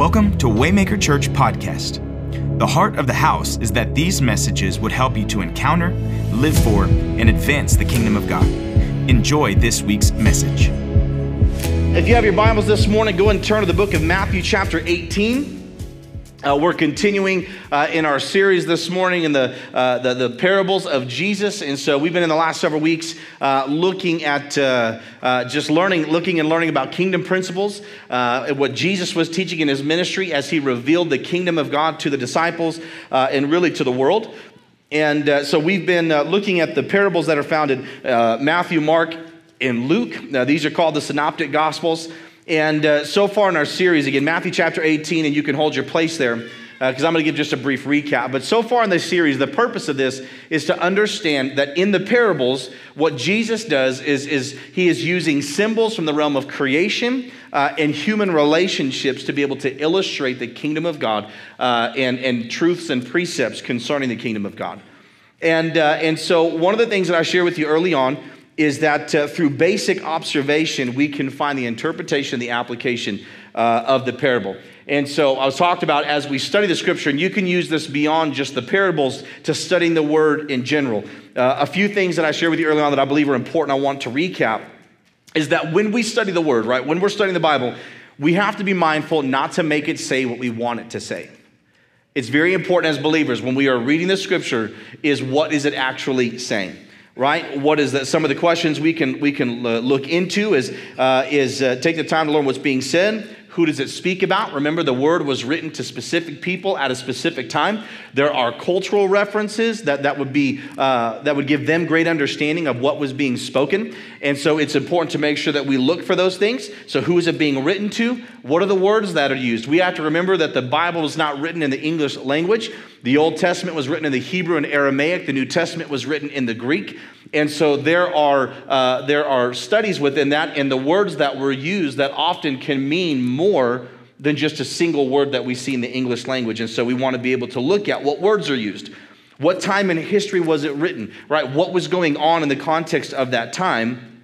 Welcome to Waymaker Church Podcast. The heart of the house is that these messages would help you to encounter, live for, and advance the kingdom of God. Enjoy this week's message. If you have your Bibles this morning, go and turn to the book of Matthew, chapter 18. Uh, we're continuing uh, in our series this morning in the, uh, the, the parables of Jesus, and so we've been in the last several weeks uh, looking at uh, uh, just learning, looking and learning about kingdom principles, what Jesus was teaching in his ministry as he revealed the kingdom of God to the disciples and really to the world. And so we've been looking at the parables that are found in Matthew, Mark, and Luke. Now, these are called the Synoptic Gospels. And uh, so far in our series, again, Matthew chapter 18, and you can hold your place there because uh, I'm going to give just a brief recap. But so far in this series, the purpose of this is to understand that in the parables, what Jesus does is, is he is using symbols from the realm of creation uh, and human relationships to be able to illustrate the kingdom of God uh, and, and truths and precepts concerning the kingdom of God. And, uh, and so, one of the things that I share with you early on is that uh, through basic observation, we can find the interpretation, the application uh, of the parable. And so I was talked about as we study the scripture, and you can use this beyond just the parables to studying the word in general. Uh, a few things that I shared with you early on that I believe are important, I want to recap, is that when we study the word, right, when we're studying the Bible, we have to be mindful not to make it say what we want it to say. It's very important as believers when we are reading the scripture, is what is it actually saying? Right? What is that? Some of the questions we can we can uh, look into is uh, is uh, take the time to learn what's being said. Who does it speak about? Remember, the word was written to specific people at a specific time. There are cultural references that, that, would, be, uh, that would give them great understanding of what was being spoken. And so it's important to make sure that we look for those things. So, who is it being written to? What are the words that are used? We have to remember that the Bible is not written in the English language. The Old Testament was written in the Hebrew and Aramaic, the New Testament was written in the Greek. And so there are, uh, there are studies within that, and the words that were used that often can mean more than just a single word that we see in the English language. And so we want to be able to look at what words are used. What time in history was it written, right? What was going on in the context of that time?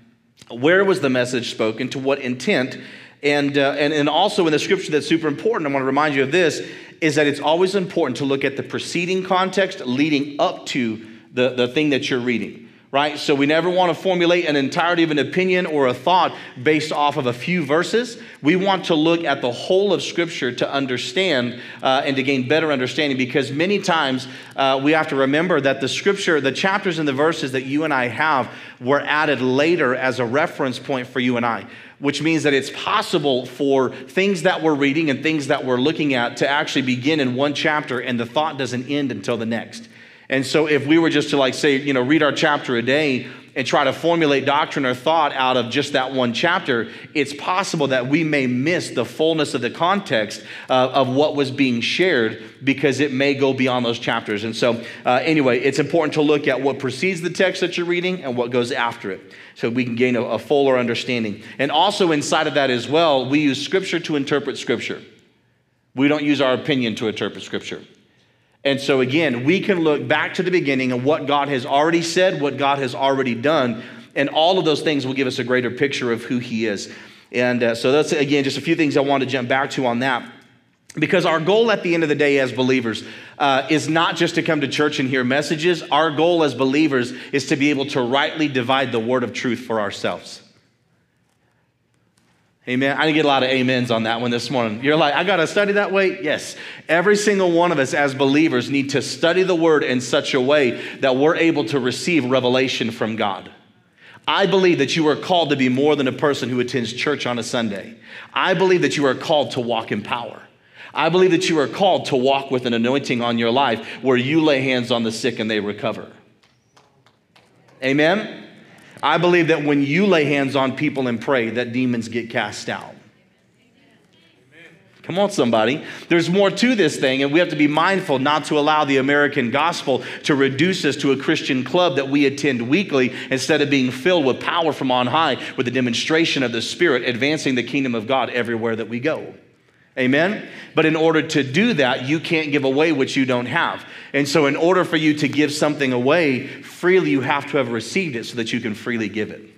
Where was the message spoken? To what intent? And, uh, and, and also in the scripture that's super important, I want to remind you of this, is that it's always important to look at the preceding context leading up to the, the thing that you're reading right? So we never want to formulate an entirety of an opinion or a thought based off of a few verses. We want to look at the whole of Scripture to understand uh, and to gain better understanding because many times uh, we have to remember that the Scripture, the chapters and the verses that you and I have, were added later as a reference point for you and I which means that it's possible for things that we're reading and things that we're looking at to actually begin in one chapter and the thought doesn't end until the next. And so if we were just to like say, you know, read our chapter a day and try to formulate doctrine or thought out of just that one chapter, it's possible that we may miss the fullness of the context uh, of what was being shared because it may go beyond those chapters. And so, uh, anyway, it's important to look at what precedes the text that you're reading and what goes after it so we can gain a, a fuller understanding. And also, inside of that as well, we use Scripture to interpret Scripture. We don't use our opinion to interpret Scripture. And so, again, we can look back to the beginning of what God has already said, what God has already done, and all of those things will give us a greater picture of who He is. And uh, so, that's again just a few things I want to jump back to on that. Because our goal at the end of the day as believers uh, is not just to come to church and hear messages. Our goal as believers is to be able to rightly divide the word of truth for ourselves. Amen. I didn't get a lot of amens on that one this morning. You're like, I got to study that way? Yes. Every single one of us as believers need to study the word in such a way that we're able to receive revelation from God. I believe that you are called to be more than a person who attends church on a Sunday. I believe that you are called to walk in power. I believe that you are called to walk with an anointing on your life where you lay hands on the sick and they recover. Amen. I believe that when you lay hands on people and pray, that demons get cast out. Come on, somebody. There's more to this thing, and we have to be mindful not to allow the American gospel to reduce us to a Christian club that we attend weekly instead of being filled with power from on high with the demonstration of the Spirit, advancing the kingdom of God everywhere that we go. Amen? But in order to do that, you can't give away what you don't have. And so, in order for you to give something away freely, you have to have received it so that you can freely give it.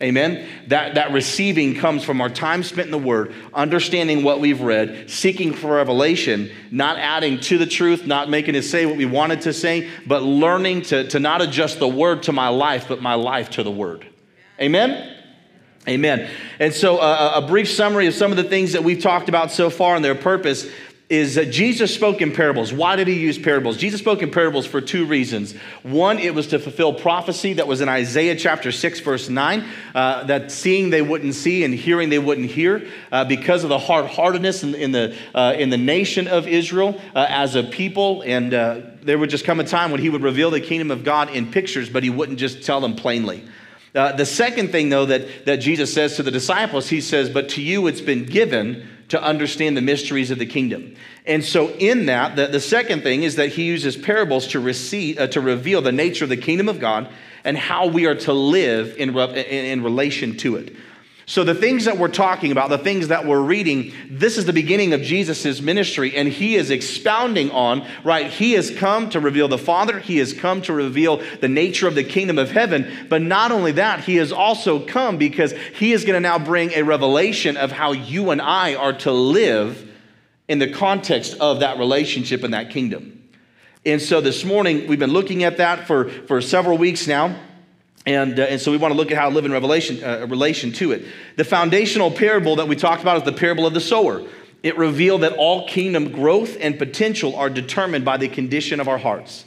Amen. That, that receiving comes from our time spent in the Word, understanding what we've read, seeking for revelation, not adding to the truth, not making it say what we wanted to say, but learning to, to not adjust the Word to my life, but my life to the Word. Amen. Amen. And so, uh, a brief summary of some of the things that we've talked about so far and their purpose is that Jesus spoke in parables. Why did he use parables? Jesus spoke in parables for two reasons. One, it was to fulfill prophecy that was in Isaiah chapter 6, verse 9, uh, that seeing they wouldn't see and hearing they wouldn't hear uh, because of the hard heartedness in, in, the, uh, in the nation of Israel uh, as a people. And uh, there would just come a time when he would reveal the kingdom of God in pictures, but he wouldn't just tell them plainly. Uh, the second thing, though, that, that Jesus says to the disciples, he says, But to you it's been given to understand the mysteries of the kingdom. And so, in that, the, the second thing is that he uses parables to, receive, uh, to reveal the nature of the kingdom of God and how we are to live in, in, in relation to it. So, the things that we're talking about, the things that we're reading, this is the beginning of Jesus' ministry, and he is expounding on, right? He has come to reveal the Father, he has come to reveal the nature of the kingdom of heaven. But not only that, he has also come because he is going to now bring a revelation of how you and I are to live in the context of that relationship and that kingdom. And so this morning, we've been looking at that for, for several weeks now. And, uh, and so we want to look at how to live in revelation, uh, relation to it. The foundational parable that we talked about is the parable of the sower. It revealed that all kingdom growth and potential are determined by the condition of our hearts.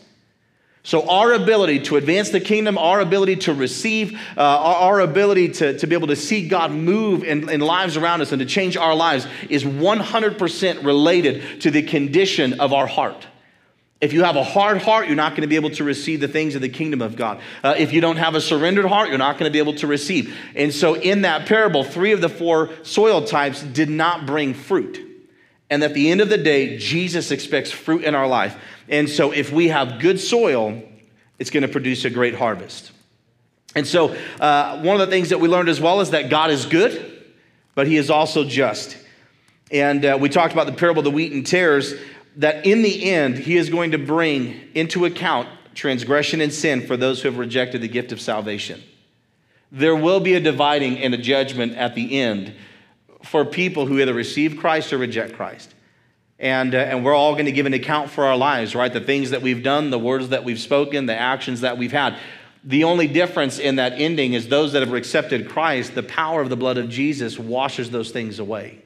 So, our ability to advance the kingdom, our ability to receive, uh, our, our, ability to, to be able to see God move in, in lives around us and to change our lives is 100% related to the condition of our heart. If you have a hard heart, you're not going to be able to receive the things of the kingdom of God. Uh, if you don't have a surrendered heart, you're not going to be able to receive. And so, in that parable, three of the four soil types did not bring fruit. And at the end of the day, Jesus expects fruit in our life. And so, if we have good soil, it's going to produce a great harvest. And so, uh, one of the things that we learned as well is that God is good, but He is also just. And uh, we talked about the parable of the wheat and tares that in the end, he is going to bring into account transgression and sin for those who have rejected the gift of salvation. There will be a dividing and a judgment at the end for people who either receive Christ or reject Christ. And, uh, and we're all going to give an account for our lives, right? The things that we've done, the words that we've spoken, the actions that we've had. The only difference in that ending is those that have accepted Christ, the power of the blood of Jesus washes those things away.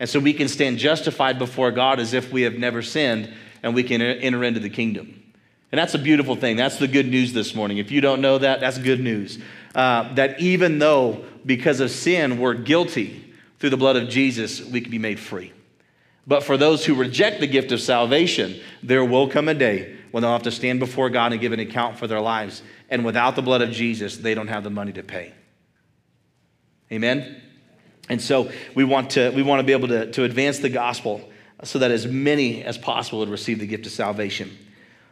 And so we can stand justified before God as if we have never sinned and we can enter into the kingdom. And that's a beautiful thing. That's the good news this morning. If you don't know that, that's good news. Uh, that even though because of sin we're guilty, through the blood of Jesus, we can be made free. But for those who reject the gift of salvation, there will come a day when they'll have to stand before God and give an account for their lives. And without the blood of Jesus, they don't have the money to pay. Amen? And so we want to, we want to be able to, to advance the gospel so that as many as possible would receive the gift of salvation.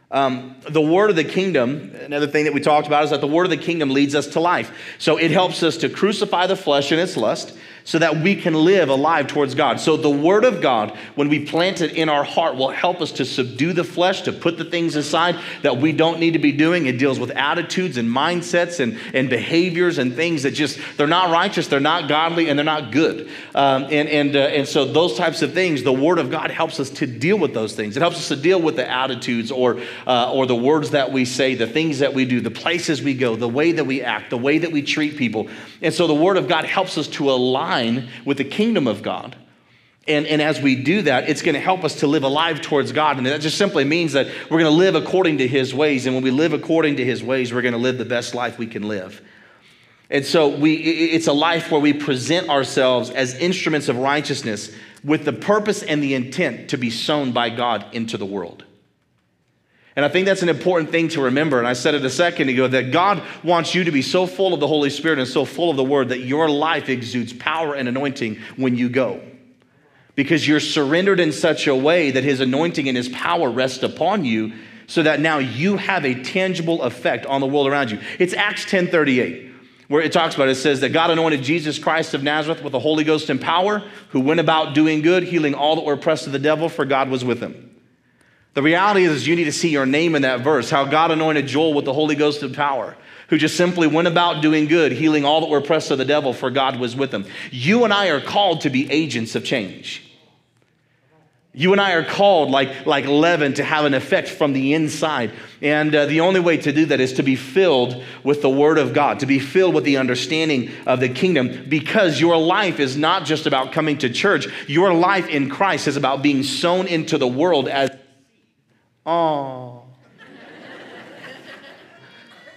Um, the word of the kingdom, another thing that we talked about is that the word of the kingdom leads us to life. So it helps us to crucify the flesh and its lust so that we can live alive towards God. So the Word of God, when we plant it in our heart, will help us to subdue the flesh, to put the things aside that we don't need to be doing. It deals with attitudes and mindsets and, and behaviors and things that just, they're not righteous, they're not godly, and they're not good. Um, and, and, uh, and so those types of things, the Word of God helps us to deal with those things. It helps us to deal with the attitudes or, uh, or the words that we say, the things that we do, the places we go, the way that we act, the way that we treat people. And so the Word of God helps us to align with the kingdom of God. And, and as we do that, it's going to help us to live alive towards God. And that just simply means that we're going to live according to His ways. And when we live according to His ways, we're going to live the best life we can live. And so we, it's a life where we present ourselves as instruments of righteousness with the purpose and the intent to be sown by God into the world. And I think that's an important thing to remember. And I said it a second ago that God wants you to be so full of the Holy Spirit and so full of the Word that your life exudes power and anointing when you go. Because you're surrendered in such a way that His anointing and His power rest upon you so that now you have a tangible effect on the world around you. It's Acts 10 38 where it talks about it, it says that God anointed Jesus Christ of Nazareth with the Holy Ghost and power, who went about doing good, healing all that were oppressed of the devil, for God was with him. The reality is, you need to see your name in that verse, how God anointed Joel with the Holy Ghost and power. who just simply went about doing good, healing all that were oppressed of the devil, for God was with him. You and I are called to be agents of change. You and I are called, like, like leaven, to have an effect from the inside. And uh, the only way to do that is to be filled with the Word of God, to be filled with the understanding of the kingdom, because your life is not just about coming to church. Your life in Christ is about being sown into the world as. Oh.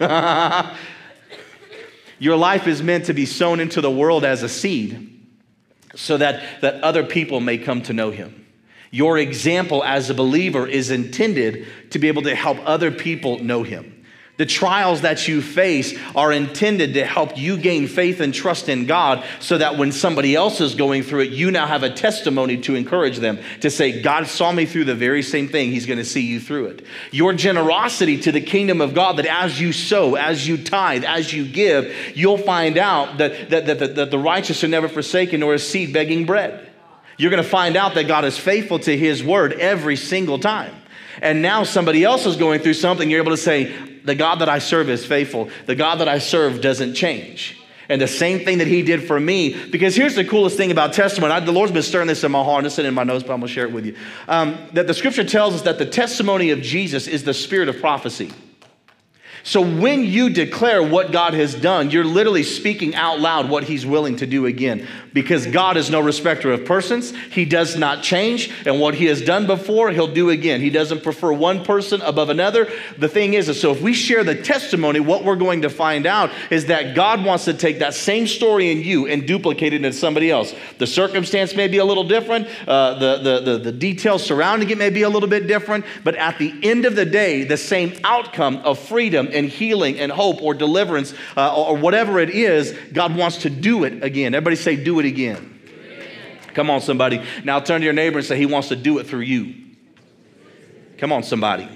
your life is meant to be sown into the world as a seed so that, that other people may come to know Him. Your example as a believer is intended to be able to help other people know Him. The trials that you face are intended to help you gain faith and trust in God so that when somebody else is going through it, you now have a testimony to encourage them to say, God saw me through the very same thing. He's going to see you through it. Your generosity to the kingdom of God, that as you sow, as you tithe, as you give, you'll find out that, that, that, that, the righteous are never forsaken nor a seed begging bread. You're going to find out that God is faithful to his word every single time. And now somebody else is going through something, you're able to say, The God that I serve is faithful. The God that I serve doesn't change. And the same thing that he did for me, because here's the coolest thing about testimony. I, the Lord's been stirring this in my heart. It's in my notes, but I'm going to share it with you. Um, that the scripture tells us that the testimony of Jesus is the spirit of prophecy. So when you declare what God has done, you're literally speaking out loud what He's willing to do again. Because God is no respecter of persons. He does not change. And what He has done before, He'll do again. He doesn't prefer one person above another. The thing is, so if we share the testimony, what we're going to find out is that God wants to take that same story in you and duplicate it in somebody else. The circumstance may be a little different, uh, the, the, the, the details surrounding it may be a little bit different, but at the end of the day, the same outcome of freedom and healing and hope or deliverance uh, or whatever it is, God wants to do it again. Everybody say, do it again. Come on, somebody. Now turn to your neighbor and say, He wants to do it through you. Come on, somebody.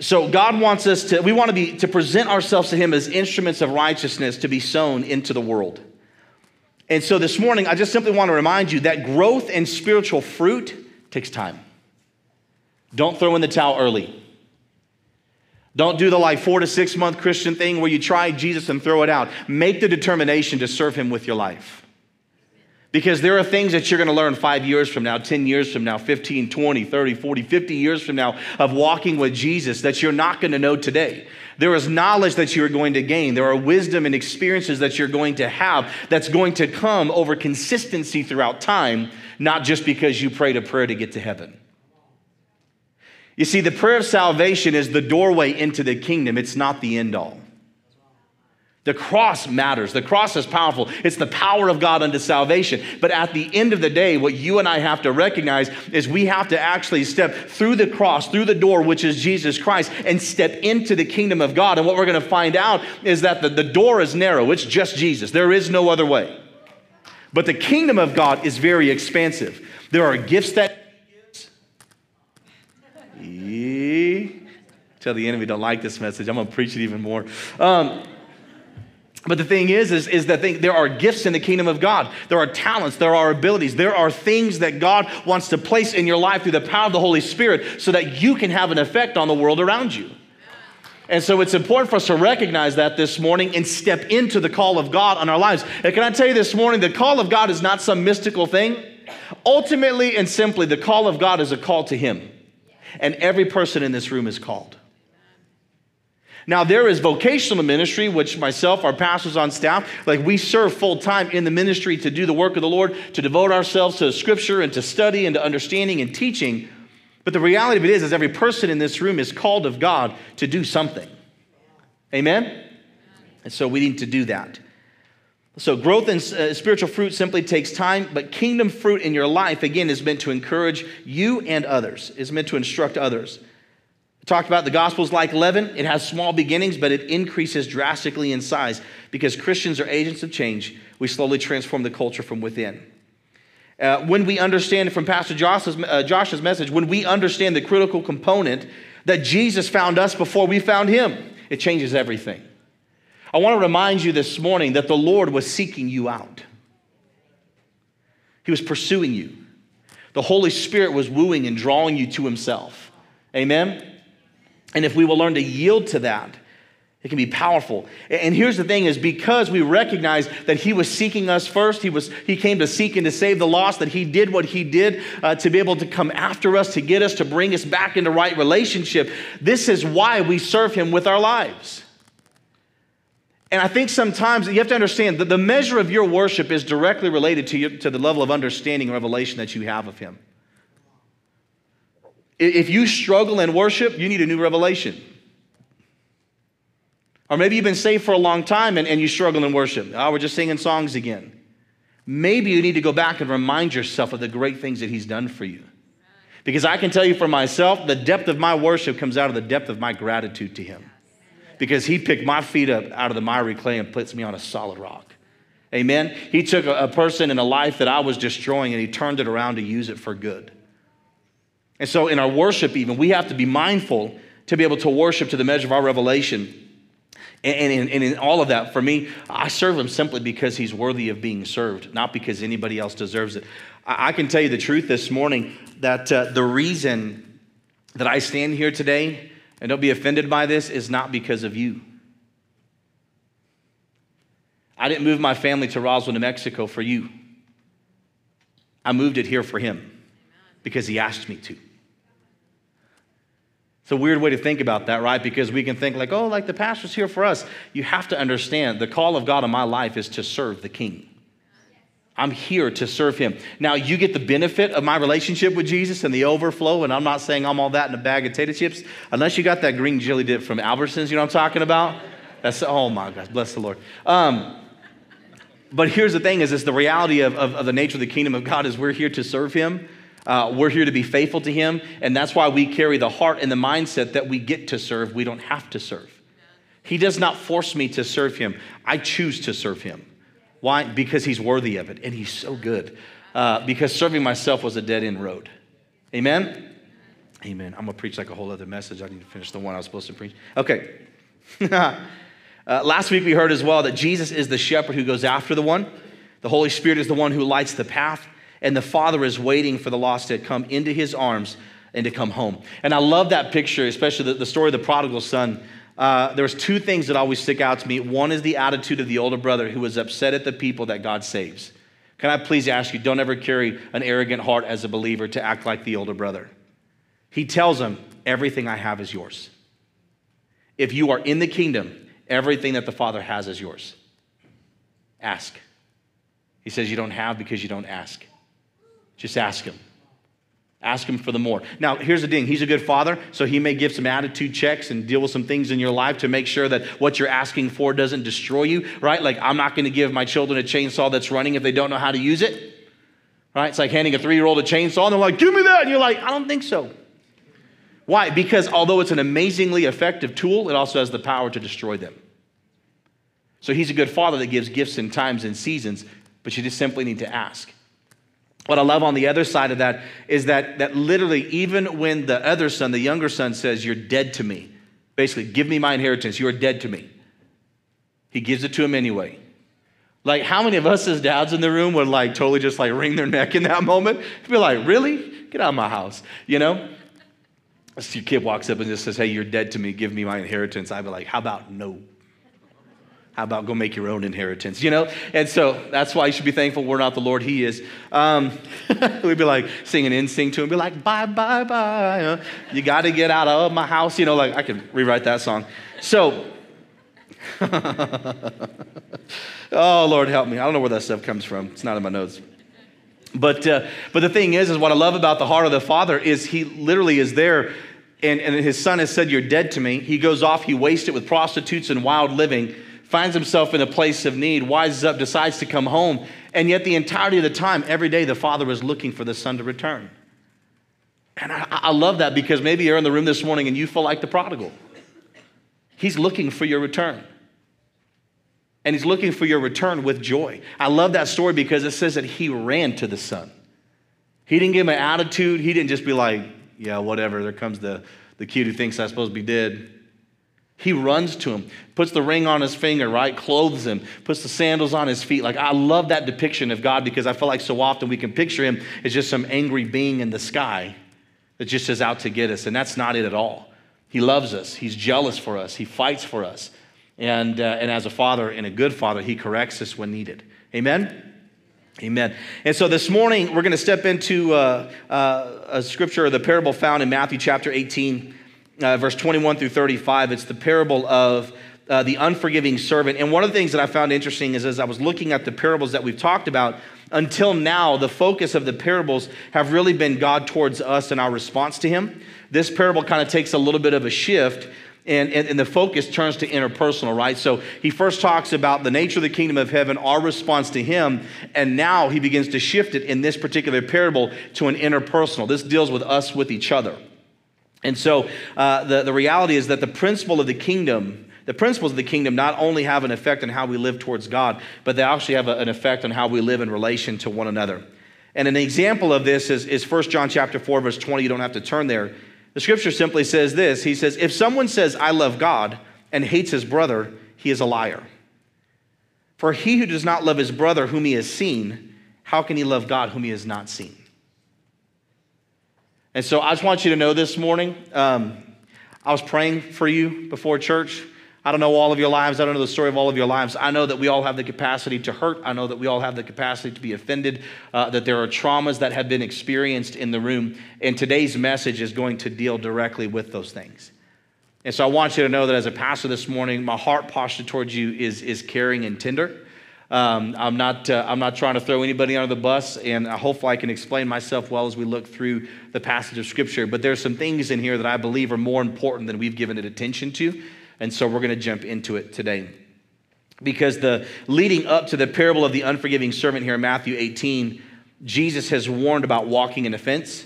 So God wants us to, we want to be to present ourselves to Him as instruments of righteousness to be sown into the world. And so this morning, I just simply want to remind you that growth and spiritual fruit takes time. Don't throw in the towel early. Don't do the like four to six month Christian thing where you try Jesus and throw it out. Make the determination to serve Him with your life. Because there are things that you're going to learn five years from now, 10 years from now, 15, 20, 30, 40, 50 years from now of walking with Jesus that you're not going to know today. There is knowledge that you're going to gain. There are wisdom and experiences that you're going to have that's going to come over consistency throughout time, not just because you prayed a prayer to get to heaven. You see, the prayer of salvation is the doorway into the kingdom, it's not the end all. The cross matters. The cross is powerful. It's the power of God unto salvation. But at the end of the day, what you and I have to recognize is we have to actually step through the cross, through the door, which is Jesus Christ, and step into the kingdom of God. And what we're going to find out is that the, the door is narrow, it's just Jesus. There is no other way. But the kingdom of God is very expansive. There are gifts that Tell the enemy don't like this message. I'm going to preach it even more. Um, but the thing is, is, is that there are gifts in the kingdom of God. There are talents, there are abilities, there are things that God wants to place in your life through the power of the Holy Spirit so that you can have an effect on the world around you. And so it's important for us to recognize that this morning and step into the call of God on our lives. And can I tell you this morning, the call of God is not some mystical thing. Ultimately and simply, the call of God is a call to Him. And every person in this room is called. Now, there is vocational ministry, which myself, our pastors on staff, like we serve full time in the ministry to do the work of the Lord, to devote ourselves to scripture and to study and to understanding and teaching. But the reality of it is, is every person in this room is called of God to do something. Amen? And so we need to do that. So, growth in uh, spiritual fruit simply takes time, but kingdom fruit in your life, again, is meant to encourage you and others, is meant to instruct others. I talked about the gospel's like leaven. It has small beginnings, but it increases drastically in size because Christians are agents of change. We slowly transform the culture from within. Uh, when we understand from Pastor Josh's, uh, Josh's message, when we understand the critical component that Jesus found us before we found him, it changes everything. I want to remind you this morning that the Lord was seeking you out. He was pursuing you. The Holy Spirit was wooing and drawing you to Himself. Amen? And if we will learn to yield to that, It can be powerful. And here's the thing is because we recognize that he was seeking us first, he, was, he came to seek and to save the lost, that he did what he did uh, to be able to come after us, to get us, to bring us back into right relationship. This is why we serve him with our lives. And I think sometimes you have to understand that the measure of your worship is directly related to, to the level of understanding and revelation that you have of him. If you struggle in worship, you need a new revelation. Or maybe you've been saved for a long time and, and you struggle in worship. Oh, we're just singing songs again. Maybe you need to go back and remind yourself of the great things that He's done for you. Because I can tell you for myself, the depth of my worship comes out of the depth of my gratitude to Him. Because He picked my feet up out of the miry clay and puts me on a solid rock. Amen. He took a, person in a life that I was destroying and He turned it around to use it for good. And so, in our worship, even, we have to be mindful to be able to worship to the measure of our revelation and, and, and, in all of that, for me, I serve him simply because he's worthy of being served, not because anybody else deserves it. I, I can tell you the truth this morning that uh, the reason that I stand here today, and don't be offended by this, is not because of you. I didn't move my family to Roswell, New Mexico for you. I moved it here for him because he asked me to. It's a weird way to think about that, right? Because we can think like, oh, like the pastor's here for us. You have to understand the call of God in my life is to serve the king. I'm here to serve him. Now, you get the benefit of my relationship with Jesus and the overflow, and I'm not saying I'm all that in a bag of potato chips, unless you got that green chili dip from Albertsons, you know what I'm talking about? That's, oh my gosh, bless the Lord. Um, but here's the thing is, it's the reality of, of, of the nature of the kingdom of God is we're here to serve him. Uh, we're here to be faithful to Him, and that's why we carry the heart and the mindset that we get to serve, we don't have to serve. He does not force me to serve Him, I choose to serve Him. Why? Because He's worthy of it, and He's so good. Uh, because serving myself was a dead end road. Amen? Amen. I'm going to preach like a whole other message. I need to finish the one I was supposed to preach. Okay. uh, last week we heard as well that Jesus is the shepherd who goes after the one. The Holy Spirit is the one who lights the path and the father is waiting for the lost to come into his arms and to come home. And I love that picture, especially the, the story of the prodigal son. Uh, there was two things that always stick out to me. One is the attitude of the older brother who was upset at the people that God saves. Can I please ask you, don't ever carry an arrogant heart as a believer to act like the older brother. He tells him, Everything I have is yours. If you are in the kingdom, everything that the Father has is yours. Ask. He says, You don't have because you don't ask. Just ask him. Ask him for the more. Now, here's the thing He's a good father, so he may give some attitude checks and deal with some things in your life to make sure that what you're asking for doesn't destroy you, right? Like, I'm not going to give my children a chainsaw that's running if they don't know how to use it, right? It's like handing a three year old a chainsaw and they're like, give me that. And you're like, I don't think so. Why? Because although it's an amazingly effective tool, it also has the power to destroy them. So he's a good father that gives gifts in times and seasons, but you just simply need to ask. What I love on the other side of that is that, that literally, even when the other son, the younger son, says, You're dead to me, basically, give me my inheritance, you are dead to me, he gives it to him anyway. Like, how many of us as dads in the room would like totally just like wring their neck in that moment? Be like, Really? Get out of my house, you know? So Your kid walks up and just says, Hey, you're dead to me, give me my inheritance. I'd be like, How about no? How about go make your own inheritance? You know? And so that's why you should be thankful we're not the Lord, He is. Um, we'd be like singing NSYNC to Him, be like, bye, bye, bye. You, you got to get out of my house. You know, like I could rewrite that song. So, oh, Lord, help me. I don't know where that stuff comes from. It's not in my notes. But, uh, but the thing is, is what I love about the heart of the Father is He literally is there and, and his son has said, You're dead to me. He goes off, he wastes it with prostitutes and wild living finds himself in a place of need, wises up, decides to come home. And yet, the entirety of the time, every day, the father was looking for the son to return. And I, I, love that because maybe you're in the room this morning and you feel like the prodigal. He's looking for your return. And he's looking for your return with joy. I love that story because it says that he ran to the son. He didn't give him an attitude. He didn't just be like, yeah, whatever, there comes the, the kid who thinks I'm supposed to be dead. He runs to him, puts the ring on his finger, right? Clothes him, puts the sandals on his feet. Like, I love that depiction of God because I feel like so often we can picture him as just some angry being in the sky that just is out to get us. And that's not it at all. He loves us, he's jealous for us, he fights for us. And, uh, and as a father and a good father, he corrects us when needed. Amen? Amen. And so this morning, we're going to step into uh, uh, a scripture, or the parable found in Matthew chapter 18, uh, verse 21 through 35. It's the parable of uh, the unforgiving servant. And one of the things that I found interesting is as I was looking at the parables that we've talked about, until now, the focus of the parables have really been God towards us and our response to Him. This parable kind of takes a little bit of a shift and, and, and, the focus turns to interpersonal, right? So he first talks about the nature of the kingdom of heaven, our response to him, and now he begins to shift it in this particular parable to an interpersonal. This deals with us with each other. And so uh, the, the reality is that the principle of the kingdom, the principles of the kingdom not only have an effect on how we live towards God, but they actually have a, an effect on how we live in relation to one another. And an example of this is, is 1 John chapter 4, verse 20. You don't have to turn there. The scripture simply says this He says, If someone says, I love God, and hates his brother, he is a liar. For he who does not love his brother whom he has seen, how can he love God whom he has not seen? And so I just want you to know this morning, um, I was praying for you before church. I don't know all of your lives. I don't know the story of all of your lives. I know that we all have the capacity to hurt. I know that we all have the capacity to be offended, uh, that there are traumas that have been experienced in the room. And today's message is going to deal directly with those things. And so I want you to know that as a pastor this morning, my heart posture towards you is, is caring and tender. Um, I'm, not, uh, I'm not trying to throw anybody under the bus, and hopefully I can explain myself well as we look through the passage of Scripture. But there's some things in here that I believe are more important than we've given it attention to. And so we're going to jump into it today. Because the leading up to the parable of the unforgiving servant here in Matthew 18, Jesus has warned about walking in offense.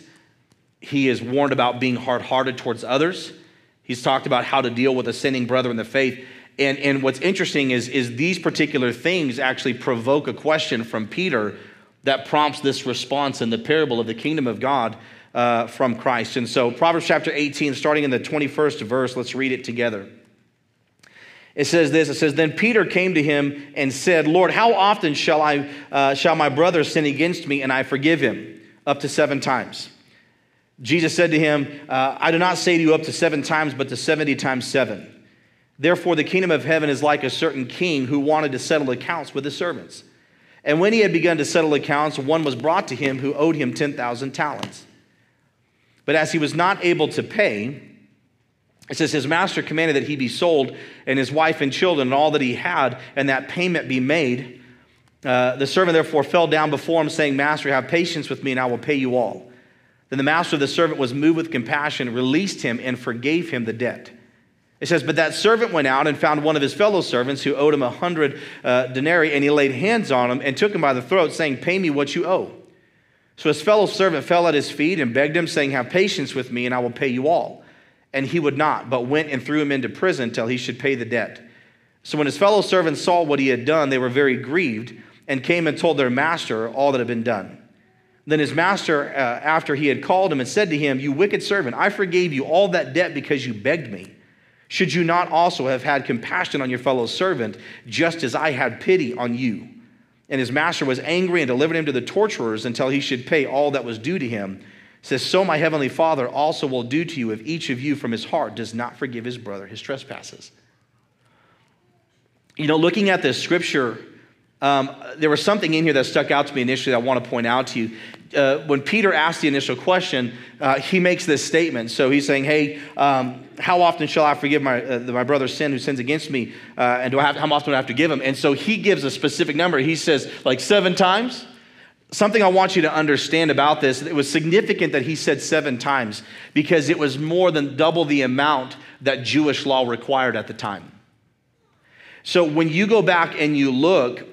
He has warned about being hard hearted towards others. He's talked about how to deal with a sinning brother in the faith. And, and what's interesting is, is these particular things actually provoke a question from Peter that prompts this response in the parable of the kingdom of God uh, from Christ. And so, Proverbs chapter 18, starting in the 21st verse, let's read it together. It says this. It says, Then Peter came to him and said, Lord, how often shall I uh, shall my brother sin against me and I forgive him? Up to seven times. Jesus said to him, uh, I do not say to you up to seven times, but to seventy times seven. Therefore, the kingdom of heaven is like a certain king who wanted to settle accounts with his servants. And when he had begun to settle accounts, one was brought to him who owed him 10,000 talents. But as he was not able to pay, it says, His master commanded that he be sold, and his wife and children, and all that he had, and that payment be made. Uh, the servant therefore fell down before him, saying, Master, have patience with me, and I will pay you all. Then the master of the servant was moved with compassion, released him, and forgave him the debt. It says, But that servant went out and found one of his fellow servants who owed him a hundred uh, denarii, and he laid hands on him and took him by the throat, saying, Pay me what you owe. So his fellow servant fell at his feet and begged him, saying, Have patience with me, and I will pay you all. And he would not, but went and threw him into prison till he should pay the debt. So when his fellow servants saw what he had done, they were very grieved and came and told their master all that had been done. Then his master, uh, after he had called him and said to him, You wicked servant, I forgave you all that debt because you begged me. Should you not also have had compassion on your fellow servant, just as I had pity on you? And his master was angry and delivered him to the torturers until he should pay all that was due to him says, So my heavenly Father also will do to you if each of you from his heart does not forgive his brother his trespasses. You know, looking at this scripture, um, there was something in here that stuck out to me initially that I want to point out to you. Uh, when Peter asked the initial question, uh, he makes this statement. So he's saying, Hey, um, how often shall I forgive my, uh, my brother's sin who sins against me? Uh, and do I have, how often do I have to give him? And so he gives a specific number. He says, like seven times something I want you to understand about this, it was significant that he said seven times because it was more than double the amount that Jewish law required at the time. So when you go back and you look,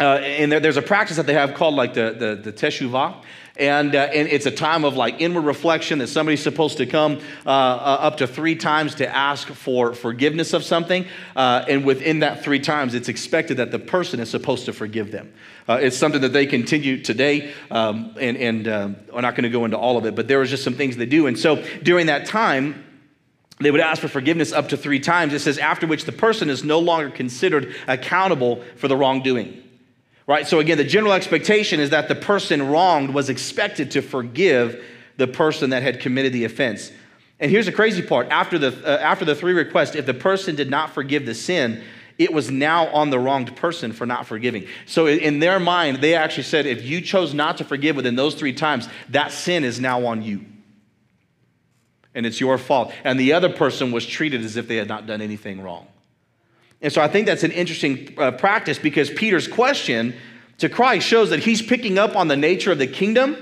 uh, and there, there's a practice that they have called like the, the, the teshuvah, and, uh, and it's a time of like inward reflection that somebody's supposed to come uh, uh, up to three times to ask for forgiveness of something. Uh, and within that three times, it's expected that the person is supposed to forgive them. Uh, it's something that they continue today, um, and, and um, I'm not going to go into all of it, but there was just some things they do. And so during that time, they would ask for forgiveness up to three times. It says, after which the person is no longer considered accountable for the wrongdoing. Right? So, again, the general expectation is that the person wronged was expected to forgive the person that had committed the offense. And here's the crazy part after the, uh, after the three requests, if the person did not forgive the sin, it was now on the wronged person for not forgiving. So in their mind, they actually said, if you chose not to forgive within those three times, that sin is now on you. And it's your fault. And the other person was treated as if they had not done anything wrong. And so I think that's an interesting uh, practice because Peter's question to Christ shows that he's picking up on the nature of the kingdom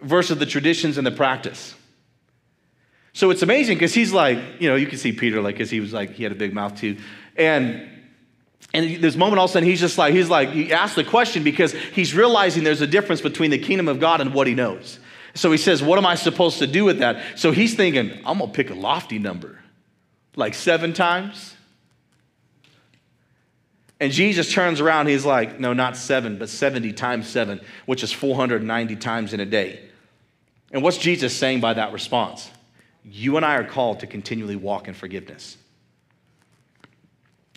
versus the traditions and the practice. So it's amazing because he's like, you know, you can see Peter like, because he was like, he had a big mouth too. And and this moment all of a sudden he's just like, he's like, he asked the question because he's realizing there's a difference between the kingdom of God and what he knows. So he says, What am I supposed to do with that? So he's thinking, I'm gonna pick a lofty number, like seven times. And Jesus turns around, he's like, No, not seven, but 70 times seven, which is 490 times in a day. And what's Jesus saying by that response? You and I are called to continually walk in forgiveness.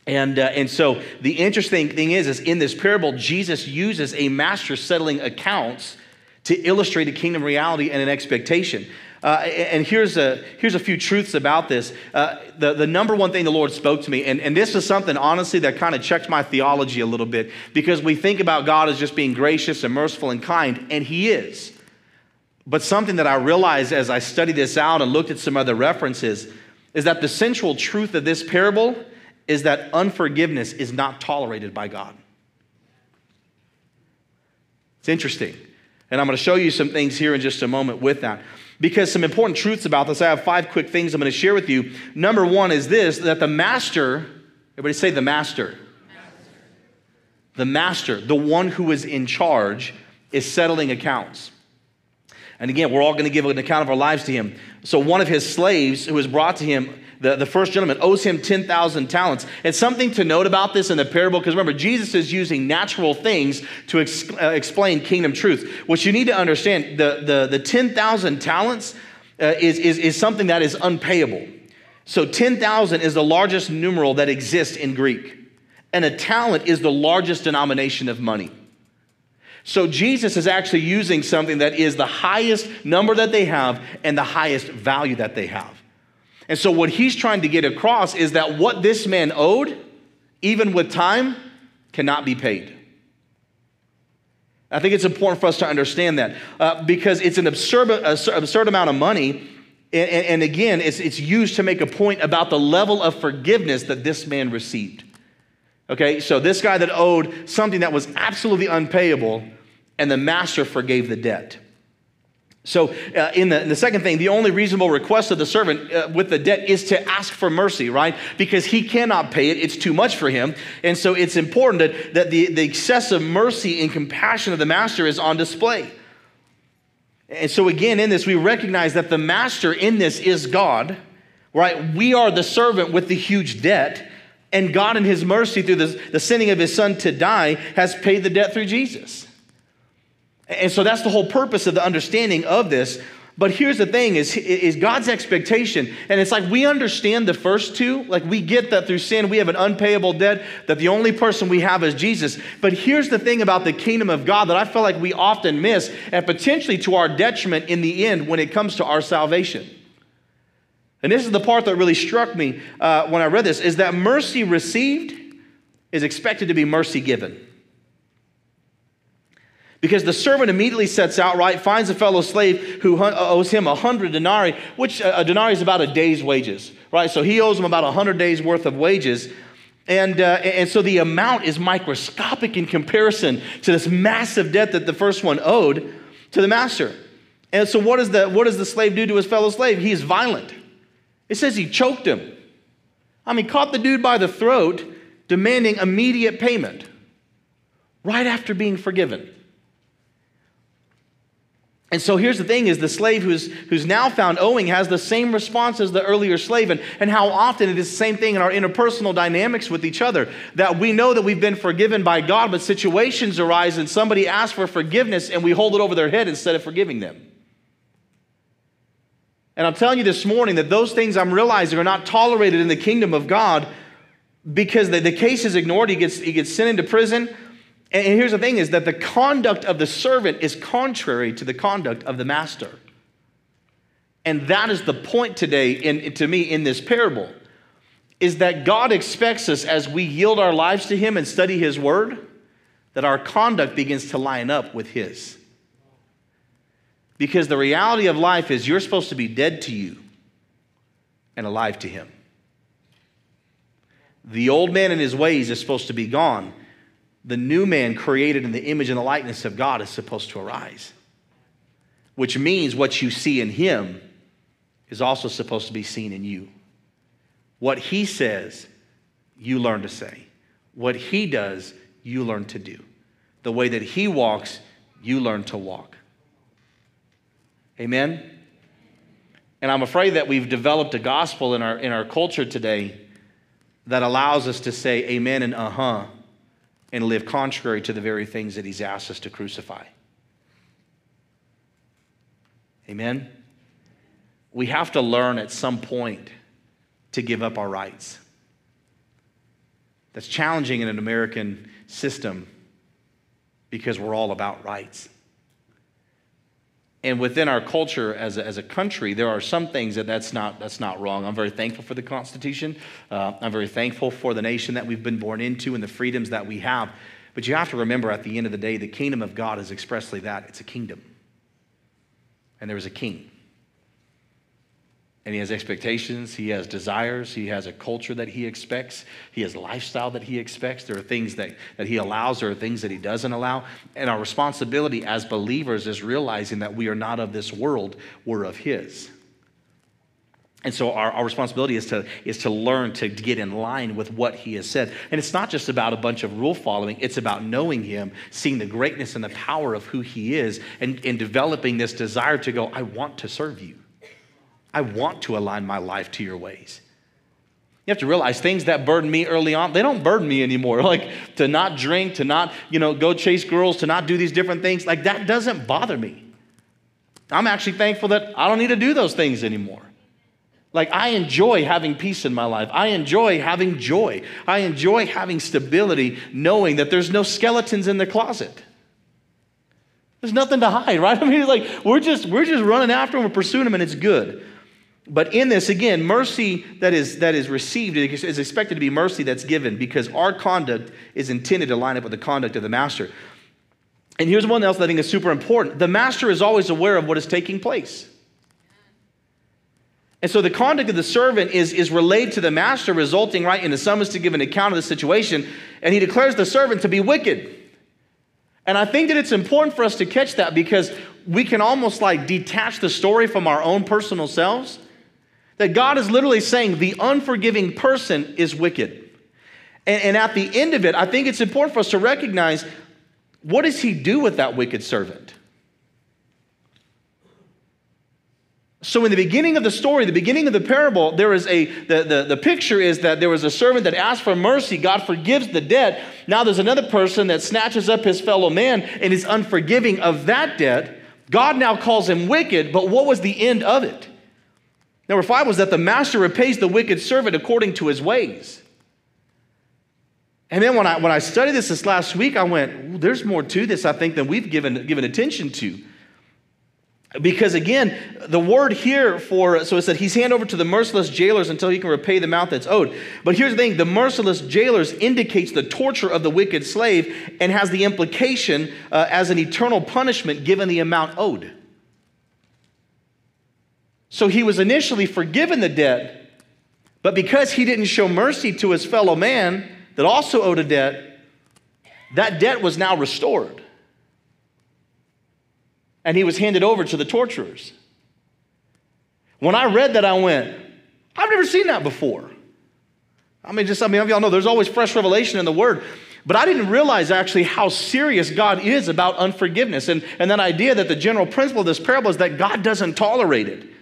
And, uh, and so the interesting thing is, is in this parable, Jesus uses a master settling accounts to illustrate a kingdom reality and an expectation. Uh, and here's a, here's a few truths about this. Uh, the, the number one thing the Lord spoke to me, and, and this is something, honestly, that kind of checked my theology a little bit, because we think about God as just being gracious and merciful and kind, and He is. But something that I realized as I studied this out and looked at some other references is that the central truth of this parable is that unforgiveness is not tolerated by God. It's interesting. And I'm going to show you some things here in just a moment with that. Because some important truths about this, I have five quick things I'm going to share with you. Number one is this that the master, everybody say the master. master. The master, the one who is in charge, is settling accounts. And again, we're all going to give an account of our lives to him. So one of his slaves who was brought to him, the, the first gentleman, owes him 10,000 talents. And something to note about this in the parable, because remember, Jesus is using natural things to ex, uh, explain kingdom truth. What you need to understand, the, the, the 10,000 talents uh, is, is, is something that is unpayable. So 10,000 is the largest numeral that exists in Greek. And a talent is the largest denomination of money. So Jesus is actually using something that is the highest number that they have and the highest value that they have. And so what he's trying to get across is that what this man owed, even with time, cannot be paid. I think it's important for us to understand that uh, because it's an absurd, absurd amount of money. And, and again, it's, it's used to make a point about the level of forgiveness that this man received. Okay, so this guy that owed something that was absolutely unpayable, and the master forgave the debt. So, uh, in, the, in, the, second thing, the only reasonable request of the servant uh, with the debt is to ask for mercy, right? Because he cannot pay it, it's too much for him. And so, it's important that, that the, the excessive mercy and compassion of the master is on display. And so, again, in this, we recognize that the master in this is God, right? We are the servant with the huge debt. And God, in his mercy, through the, the sending of his son to die, has paid the debt through Jesus. And so that's the whole purpose of the understanding of this. But here's the thing is, is God's expectation. And it's like we understand the first two. Like we get that through sin, we have an unpayable debt, that the only person we have is Jesus. But here's the thing about the kingdom of God that I feel like we often miss, and potentially to our detriment in the end when it comes to our salvation. And this is the part that really struck me uh, when I read this is that mercy received is expected to be mercy given. Because the servant immediately sets out, right, finds a fellow slave who owes him a hundred denarii, which a denarii is about a day's wages, right? So he owes him about a hundred days worth of wages. And, uh, and so the amount is microscopic in comparison to this massive debt that the first one owed to the master. And so what, is the, what does the slave do to his fellow slave? He is violent. It says he choked him. I mean, caught the dude by the throat, demanding immediate payment right after being forgiven. And so here's the thing is the slave who's, who's now found owing has the same response as the earlier slave. And, and how often it is the same thing in our interpersonal dynamics with each other. That we know that we've been forgiven by God, but situations arise and somebody asks for forgiveness and we hold it over their head instead of forgiving them. And I'm telling you this morning that those things I'm realizing are not tolerated in the kingdom of God because the, the case is ignored. He gets, he gets sent into prison and here's the thing is that the conduct of the servant is contrary to the conduct of the master. And that is the point today, in, to me, in this parable, is that God expects us as we yield our lives to Him and study His Word, that our conduct begins to line up with His. Because the reality of life is you're supposed to be dead to you and alive to Him. The old man and his ways is supposed to be gone. The new man, created in the image and the likeness of God, is supposed to arise. Which means what you see in him is also supposed to be seen in you. What he says, you learn to say. What he does, you learn to do. The way that he walks, you learn to walk. Amen? And I'm afraid that we've developed a gospel in our, in our culture today that allows us to say amen and uh huh and live contrary to the very things that he's asked us to crucify. Amen? We have to learn at some point to give up our rights. That's challenging in an American system because we're all about rights. And within our culture as a, as a country, there are some things that that's not, that's not wrong. I'm very thankful for the Constitution. Uh, I'm very thankful for the nation that we've been born into and the freedoms that we have. But you have to remember at the end of the day, the kingdom of God is expressly that it's a kingdom. And there is a king and he has expectations, he has desires, he has a culture that he expects, he has a lifestyle that he expects. There are things that, that he allows, there are things that he doesn't allow. And our responsibility as believers is realizing that we are not of this world, we're of his. And so our, our responsibility is to, is to learn to get in line with what he has said. And it's not just about a bunch of rule following, it's about knowing him, seeing the greatness and the power of who he is, and, and developing this desire to go, I want to serve you. I want to align my life to your ways. You have to realize things that burden me early on, they don't burden me anymore. Like to not drink, to not, you know, go chase girls, to not do these different things, like that doesn't bother me. I'm actually thankful that I don't need to do those things anymore. Like, I enjoy having peace in my life. I enjoy having joy. I enjoy having stability, knowing that there's no skeletons in the closet. There's nothing to hide, right? I mean, like, we're just, we're just running after them, we're pursuing them, and it's good. But in this, again, mercy that is, that is received is expected to be mercy that's given because our conduct is intended to line up with the conduct of the master. And here's one else that I think is super important the master is always aware of what is taking place. And so the conduct of the servant is, is relayed to the master, resulting right in the summons to give an account of the situation. And he declares the servant to be wicked. And I think that it's important for us to catch that because we can almost like detach the story from our own personal selves that God is literally saying the unforgiving person is wicked. And, and, at the end of it, I think it's important for us to recognize what does he do with that wicked servant? So, in the beginning of the story, the beginning of the parable, there is a, the, the, the picture is that there was a servant that asked for mercy. God forgives the debt. Now there's another person that snatches up his fellow man and is unforgiving of that debt. God now calls him wicked, but what was the end of it? Number five was that the master repays the wicked servant according to his ways. And then when I, when I studied this this last week, I went, there's more to this, I think, than we've given, given attention to. Because again, the word here for, so it said he's handed over to the merciless jailers until he can repay the amount that's owed. But here's the thing the merciless jailers indicates the torture of the wicked slave and has the implication uh, as an eternal punishment given the amount owed. So he was initially forgiven the debt, but because he didn't show mercy to his fellow man that also owed a debt, that debt was now restored. And he was handed over to the torturers. When I read that, I went, I've never seen that before. I mean, just, I mean, y'all know there's always fresh revelation in the word. But I didn't realize actually how serious God is about unforgiveness. And, and that idea that the general principle of this parable is that God doesn't tolerate it.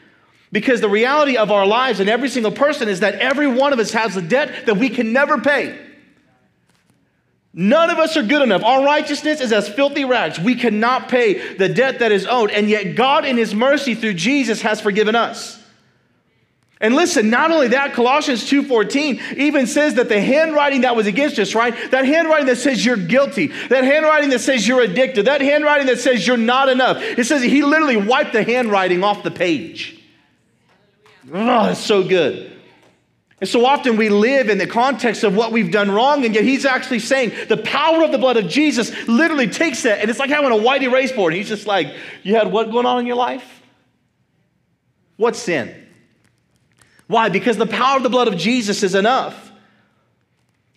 Because the reality of our lives and every single person is that every one of us has a debt that we can never pay. None of us are good enough. Our righteousness is as filthy rags. We cannot pay the debt that is owed. And yet, God, in His mercy through Jesus, has forgiven us. And listen, not only that, Colossians 2:14 even says that the handwriting that was against us, right? That handwriting that says you're guilty, that handwriting that says you're addicted, that handwriting that says you're not enough. It says he literally wiped the handwriting off the page. Oh, it's so good. And so often we live in the context of what we've done wrong, and yet he's actually saying the power of the blood of Jesus literally takes that, and it's like having a white erase board. He's just like, You had what going on in your life? What sin? Why? Because the power of the blood of Jesus is enough.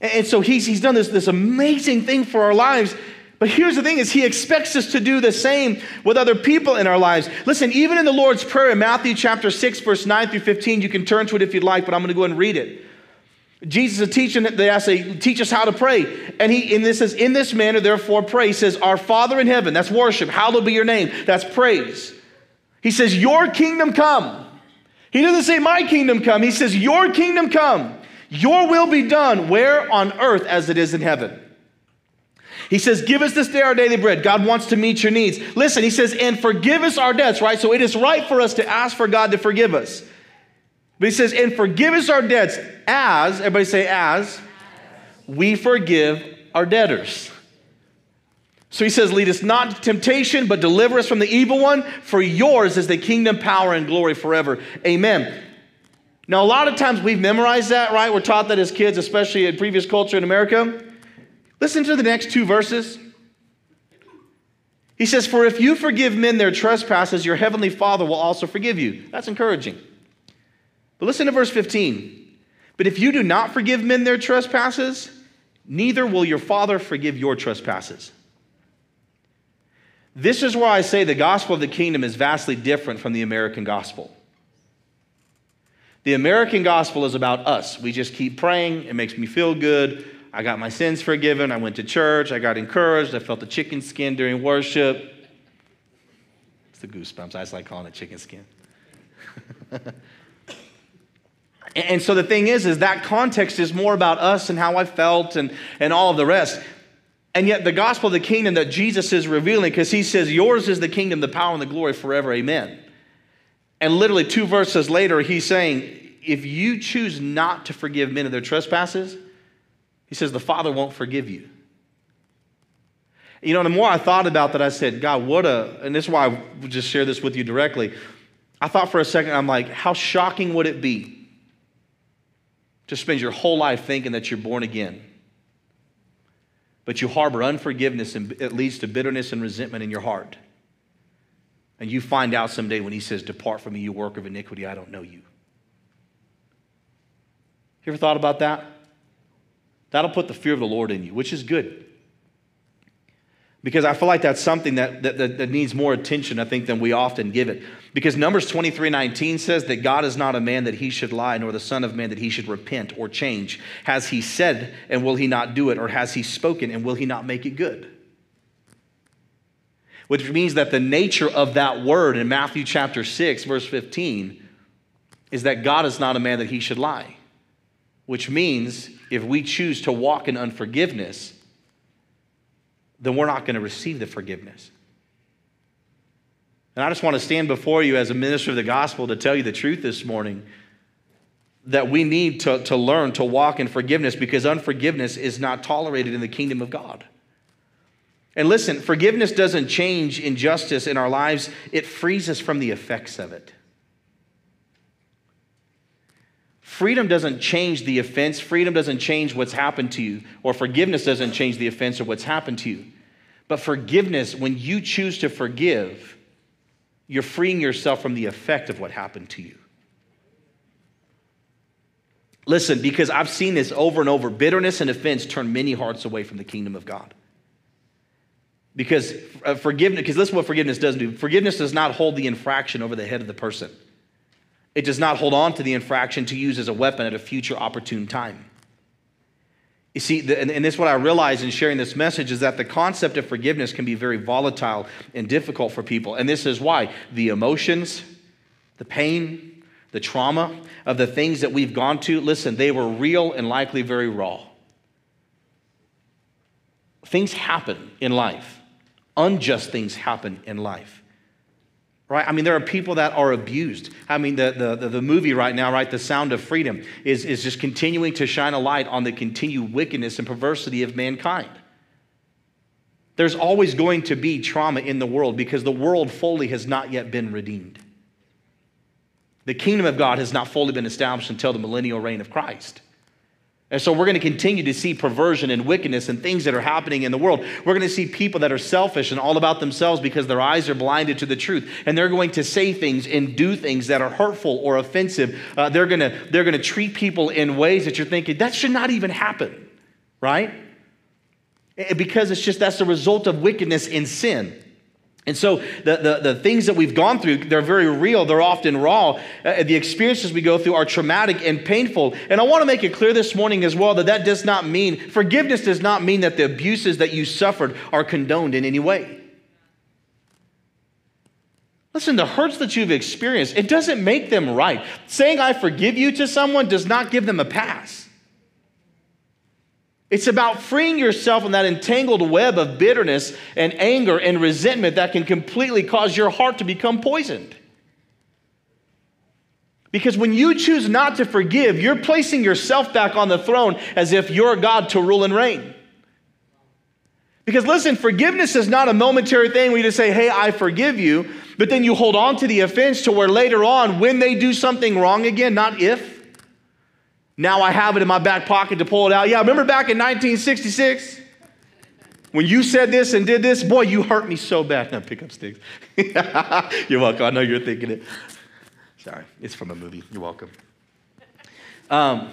And so he's, he's done this, this amazing thing for our lives. But here's the thing is he expects us to do the same with other people in our lives. Listen, even in the Lord's Prayer in Matthew chapter 6, verse 9 through 15, you can turn to it if you'd like, but I'm going to go and read it. Jesus is teaching, that they ask, teach us how to pray. And he, in this says, in this manner, therefore, pray. He says, Our Father in heaven, that's worship. Hallowed be your name. That's praise. He says, Your kingdom come. He doesn't say, My kingdom come. He says, Your kingdom come. Your will be done where on earth as it is in heaven. He says, Give us this day our daily bread. God wants to meet your needs. Listen, he says, And forgive us our debts, right? So it is right for us to ask for God to forgive us. But he says, And forgive us our debts as, everybody say, as we forgive our debtors. So he says, Lead us not into temptation, but deliver us from the evil one. For yours is the kingdom, power, and glory forever. Amen. Now, a lot of times we've memorized that, right? We're taught that as kids, especially in previous culture in America. Listen to the next two verses. He says, For if you forgive men their trespasses, your heavenly Father will also forgive you. That's encouraging. But listen to verse 15. But if you do not forgive men their trespasses, neither will your Father forgive your trespasses. This is why I say the gospel of the kingdom is vastly different from the American gospel. The American gospel is about us. We just keep praying, it makes me feel good. I got my sins forgiven. I went to church. I got encouraged. I felt the chicken skin during worship. It's the goosebumps. I just like calling it chicken skin. and so the thing is, is that context is more about us and how I felt and, and all of the rest. And yet the gospel of the kingdom that Jesus is revealing, because he says, Yours is the kingdom, the power, and the glory forever. Amen. And literally two verses later, he's saying, If you choose not to forgive men of their trespasses, he says, The Father won't forgive you. You know, the more I thought about that, I said, God, what a, and this is why I would just share this with you directly. I thought for a second, I'm like, how shocking would it be to spend your whole life thinking that you're born again? But you harbor unforgiveness and it leads to bitterness and resentment in your heart. And you find out someday when he says, Depart from me, you work of iniquity, I don't know you. You ever thought about that? That'll put the fear of the Lord in you, which is good. Because I feel like that's something that, that, that, needs more attention, I think, than we often give it. Because Numbers 23 19 says that God is not a man that he should lie, nor the Son of Man that he should repent or change. Has he said, and will he not do it? Or has he spoken, and will he not make it good? Which means that the nature of that word in Matthew chapter 6, verse 15, is that God is not a man that he should lie. Which means if we choose to walk in unforgiveness, then we're not going to receive the forgiveness. And I just want to stand before you as a minister of the gospel to tell you the truth this morning that we need to, to learn to walk in forgiveness because unforgiveness is not tolerated in the kingdom of God. And listen, forgiveness doesn't change injustice in our lives, it frees us from the effects of it. Freedom doesn't change the offense. Freedom doesn't change what's happened to you, or forgiveness doesn't change the offense or what's happened to you. But forgiveness, when you choose to forgive, you're freeing yourself from the effect of what happened to you. Listen, because I've seen this over and over bitterness and offense turn many hearts away from the kingdom of God. Because uh, forgiveness, because listen what forgiveness doesn't do. Forgiveness does not hold the infraction over the head of the person. It does not hold on to the infraction to use as a weapon at a future opportune time. You see, the, and, and this is what I realize in sharing this message is that the concept of forgiveness can be very volatile and difficult for people. And this is why the emotions, the pain, the trauma of the things that we've gone to, listen, they were real and likely very raw. Things happen in life, unjust things happen in life right? I mean, there are people that are abused. I mean, the, the, the, movie right now, right, The Sound of Freedom, is, is just continuing to shine a light on the continued wickedness and perversity of mankind. There's always going to be trauma in the world because the world fully has not yet been redeemed. The kingdom of God has not fully been established until the millennial reign of Christ. And so we're going to continue to see perversion and wickedness and things that are happening in the world. We're going to see people that are selfish and all about themselves because their eyes are blinded to the truth. And they're going to say things and do things that are hurtful or offensive. Uh, they're, going to, they're going to treat people in ways that you're thinking, that should not even happen, right? Eh, because it's just that's the result of wickedness and sin. And so the, the, the, things that we've gone through, they're very real, they're often raw. Uh, the experiences we go through are traumatic and painful. And I want to make it clear this morning as well that that does not mean, forgiveness does not mean that the abuses that you suffered are condoned in any way. Listen, the hurts that you've experienced, it doesn't make them right. Saying I forgive you to someone does not give them a pass. It's about freeing yourself from that entangled web of bitterness and anger and resentment that can completely cause your heart to become poisoned. Because when you choose not to forgive, you're placing yourself back on the throne as if you're God to rule and reign. Because listen, forgiveness is not a momentary thing where you just say, hey, I forgive you, but then you hold on to the offense to where later on, when they do something wrong again, not if, now I have it in my back pocket to pull it out. Yeah, remember back in 1966? When you said this and did this, boy, you hurt me so bad. Now pick up sticks. you're welcome. I know you're thinking it. Sorry, it's from a movie. You're welcome. Um,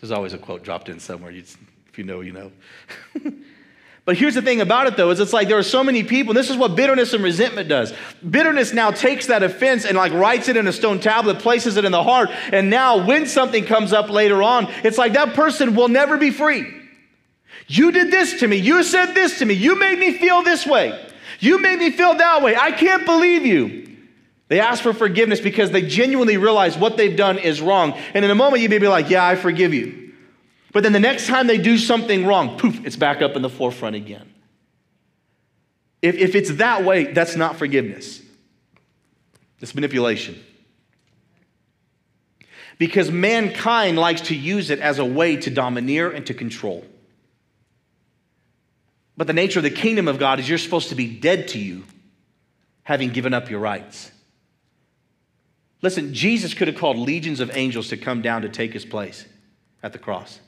there's always a quote dropped in somewhere. You, if you know, you know. But here's the thing about it though, is it's like there are so many people, and this is what bitterness and resentment does. Bitterness now takes that offense and like writes it in a stone tablet, places it in the heart, and now when something comes up later on, it's like that person will never be free. You did this to me, you said this to me, you made me feel this way, you made me feel that way. I can't believe you. They ask for forgiveness because they genuinely realize what they've done is wrong. And in a moment, you may be like, Yeah, I forgive you. But then the next time they do something wrong, poof, it's back up in the forefront again. If, if it's that way, that's not forgiveness, it's manipulation. Because mankind likes to use it as a way to domineer and to control. But the nature of the kingdom of God is you're supposed to be dead to you, having given up your rights. Listen, Jesus could have called legions of angels to come down to take his place at the cross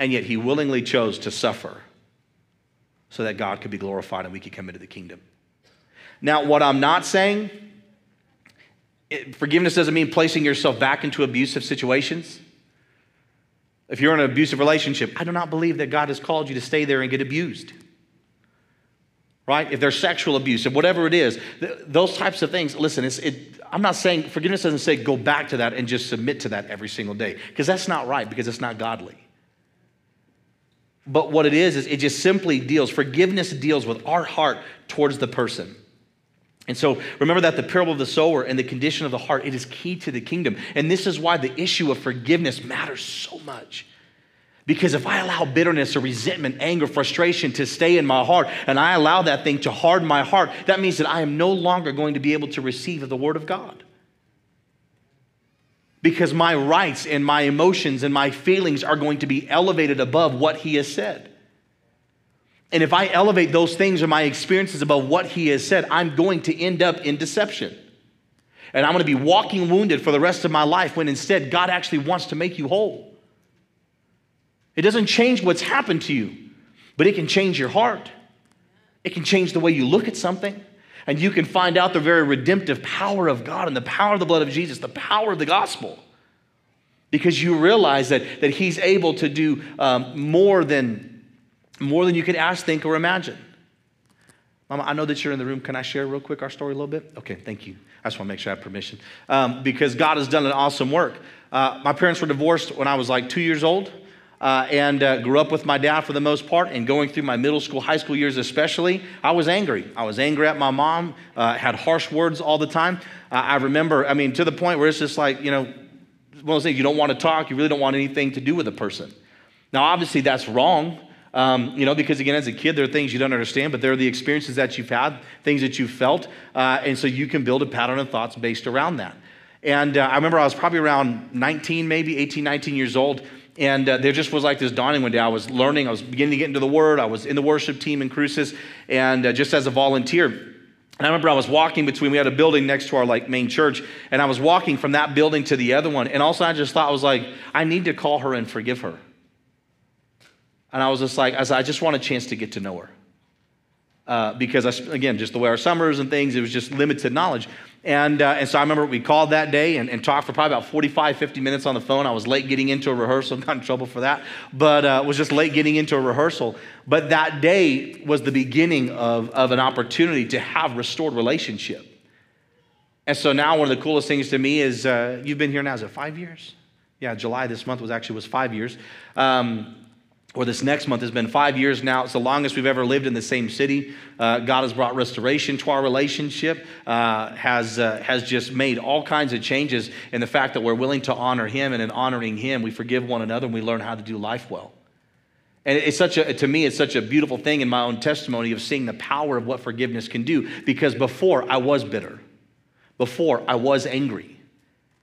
and yet he willingly chose to suffer so that God could be glorified and we could come into the kingdom. Now, what I'm not saying, it, forgiveness doesn't mean placing yourself back into abusive situations. If you're in an abusive relationship, I do not believe that God has called you to stay there and get abused. Right? If there's sexual abuse, or whatever it is, th- those types of things, listen, it, I'm not saying, forgiveness doesn't say go back to that and just submit to that every single day, because that's not right, because it's not godly. But what it is, is it just simply deals, forgiveness deals with our heart towards the person. And so remember that the parable of the sower and the condition of the heart, it is key to the kingdom. And this is why the issue of forgiveness matters so much. Because if I allow bitterness or resentment, anger, frustration to stay in my heart, and I allow that thing to harden my heart, that means that I am no longer going to be able to receive the word of God because my rights and my emotions and my feelings are going to be elevated above what he has said. And if I elevate those things or my experiences above what he has said, I'm going to end up in deception. And I'm going to be walking wounded for the rest of my life when instead God actually wants to make you whole. It doesn't change what's happened to you, but it can change your heart. It can change the way you look at something and you can find out the very redemptive power of God and the power of the blood of Jesus, the power of the gospel. Because you realize that, that He's able to do um, more, than, more than you could ask, think, or imagine. Mama, I know that you're in the room. Can I share real quick our story a little bit? Okay, thank you. I just want to make sure I have permission. Um, because God has done an awesome work. Uh, my parents were divorced when I was like two years old uh, and uh, grew up with my dad for the most part. And going through my middle school, high school years especially, I was angry. I was angry at my mom, uh, had harsh words all the time. Uh, I remember, I mean, to the point where it's just like, you know, one of those things you don't want to talk, you really don't want anything to do with a person. Now, obviously, that's wrong. Um, you know, because again, as a kid, there are things you don't understand, but there are the experiences that you've had, things that you've felt, uh, and so you can build a pattern of thoughts based around that. And uh, I remember I was probably around 19, maybe 18, 19 years old, and uh, there just was like this dawning one day. I was learning, I was beginning to get into the Word, I was in the worship team in Cruces, and uh, just as a volunteer. And I remember I was walking between, we had a building next to our like main church, and I was walking from that building to the other one. And also I just thought, I was like, I need to call her and forgive her. And I was just like, I, I just want a chance to get to know her. Uh, because, I, again, just the way our summers and things, it was just limited knowledge. And, uh, and so I remember we called that day and, and, talked for probably about 45, 50 minutes on the phone. I was late getting into a rehearsal, got in trouble for that, but uh, was just late getting into a rehearsal. But that day was the beginning of, of an opportunity to have restored relationship. And so now one of the coolest things to me is uh, you've been here now, is it five years? Yeah, July this month was actually was five years. Um, or this next month has been five years now. It's the longest we've ever lived in the same city. Uh, God has brought restoration to our relationship, uh, has, uh, has just made all kinds of changes in the fact that we're willing to honor Him, and in honoring Him, we forgive one another and we learn how to do life well. And it's such a, to me, it's such a beautiful thing in my own testimony of seeing the power of what forgiveness can do because before I was bitter, before I was angry.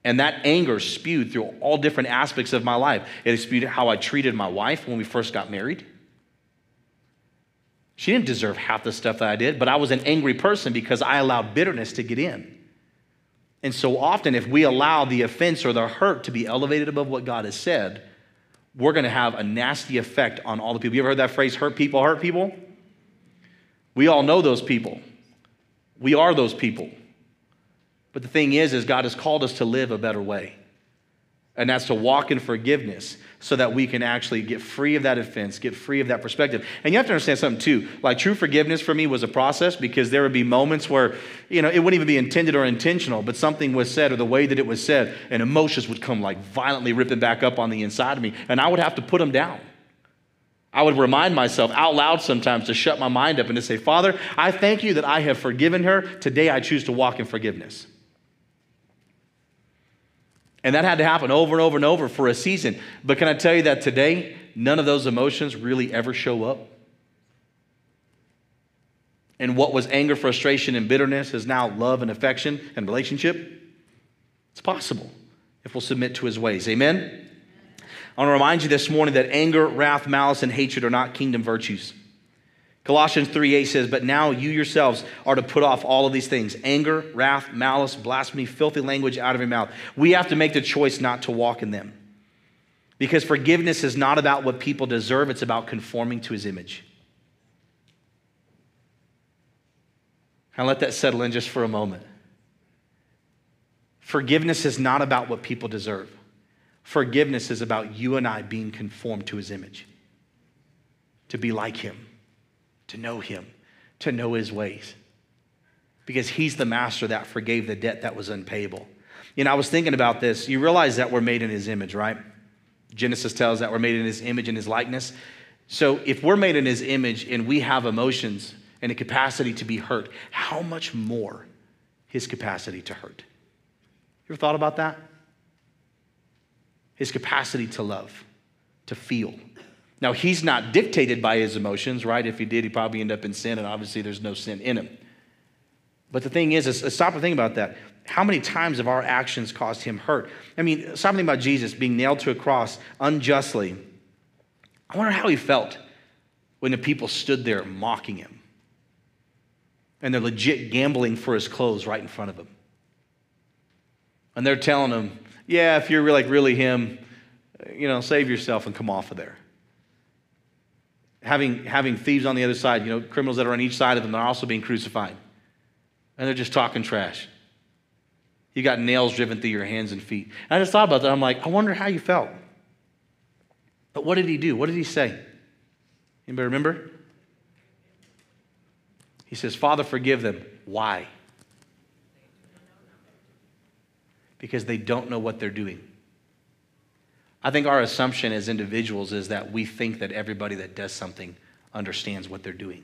And that anger spewed through all different aspects of my life. It spewed how I treated my wife when we first got married. She didn't deserve half the stuff that I did, but I was an angry person because I allowed bitterness to get in. And so often, if we allow the offense or the hurt to be elevated above what God has said, we're going to have a nasty effect on all the people. You ever heard that phrase, hurt people, hurt people? We all know those people. We are those people. But the thing is, is God has called us to live a better way. And that's to walk in forgiveness so that we can actually get free of that offense, get free of that perspective. And you have to understand something too. Like true forgiveness for me was a process because there would be moments where, you know, it wouldn't even be intended or intentional, but something was said or the way that it was said, and emotions would come like violently ripping back up on the inside of me. And I would have to put them down. I would remind myself out loud sometimes to shut my mind up and to say, Father, I thank you that I have forgiven her. Today I choose to walk in forgiveness. And that had to happen over and over and over for a season. But can I tell you that today, none of those emotions really ever show up? And what was anger, frustration, and bitterness is now love and affection and relationship? It's possible if we'll submit to his ways. Amen? I want to remind you this morning that anger, wrath, malice, and hatred are not kingdom virtues. Colossians 3 8 says, But now you yourselves are to put off all of these things anger, wrath, malice, blasphemy, filthy language out of your mouth. We have to make the choice not to walk in them. Because forgiveness is not about what people deserve, it's about conforming to his image. And let that settle in just for a moment. Forgiveness is not about what people deserve. Forgiveness is about you and I being conformed to his image, to be like him to know him, to know his ways. Because he's the master that forgave the debt that was unpayable. You know, I was thinking about this. You realize that we're made in his image, right? Genesis tells that we're made in his image and his likeness. So if we're made in his image and we have emotions and a capacity to be hurt, how much more his capacity to hurt? You ever thought about that? His capacity to love, to feel, now, he's not dictated by his emotions, right? If he did, he'd probably end up in sin, and obviously there's no sin in him. But the thing is, is stop and think about that. How many times have our actions caused him hurt? I mean, something about Jesus being nailed to a cross unjustly. I wonder how he felt when the people stood there mocking him. And they're legit gambling for his clothes right in front of him. And they're telling him, yeah, if you're like really him, you know, save yourself and come off of there having, having thieves on the other side, you know, criminals that are on each side of them, are also being crucified. And they're just talking trash. You got nails driven through your hands and feet. And I just thought about that. I'm like, I wonder how you felt. But what did he do? What did he say? Anybody remember? He says, Father, forgive them. Why? Because they don't know what they're doing. I think our assumption as individuals is that we think that everybody that does something understands what they're doing.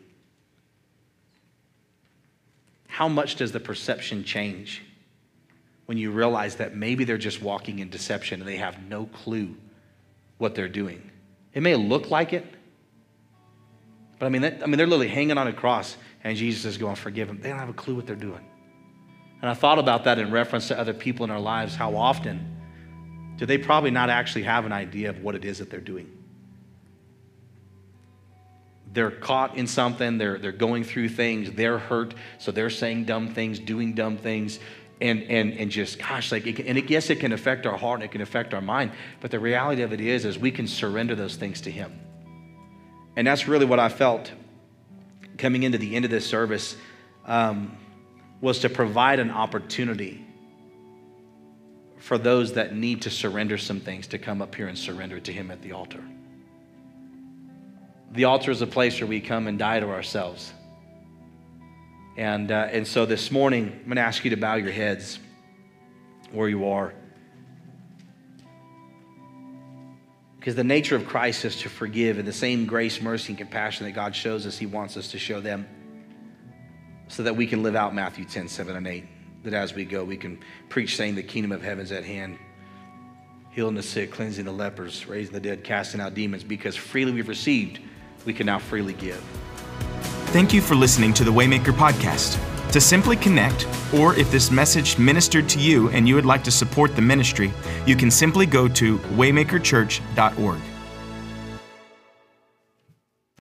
How much does the perception change when you realize that maybe they're just walking in deception and they have no clue what they're doing? It may look like it, but I mean, that, I mean, they're literally hanging on a cross, and Jesus is going, "Forgive them." They don't have a clue what they're doing. And I thought about that in reference to other people in our lives. How often do they probably not actually have an idea of what it is that they're doing? they're caught in something, they're, they're going through things, they're hurt, so they're saying dumb things, doing dumb things, and, and, and just, gosh, like, it can, and it, yes, it can affect our heart and it can affect our mind, but the reality of it is, is we can surrender those things to Him. And that's really what I felt coming into the end of this service um, was to provide an opportunity for those that need to surrender some things to come up here and surrender to Him at the altar. The altar is a place where we come and die to ourselves. And, uh, and so this morning, I'm going to ask you to bow your heads where you are. Because the nature of Christ is to forgive, and the same grace, mercy, and compassion that God shows us, He wants us to show them so that we can live out Matthew 10, 7, and 8. That as we go, we can preach saying the kingdom of heaven's at hand, healing the sick, cleansing the lepers, raising the dead, casting out demons, because freely we've received, we can now freely give. Thank you for listening to the Waymaker Podcast. To simply connect, or if this message ministered to you and you would like to support the ministry, you can simply go to waymakerchurch.org.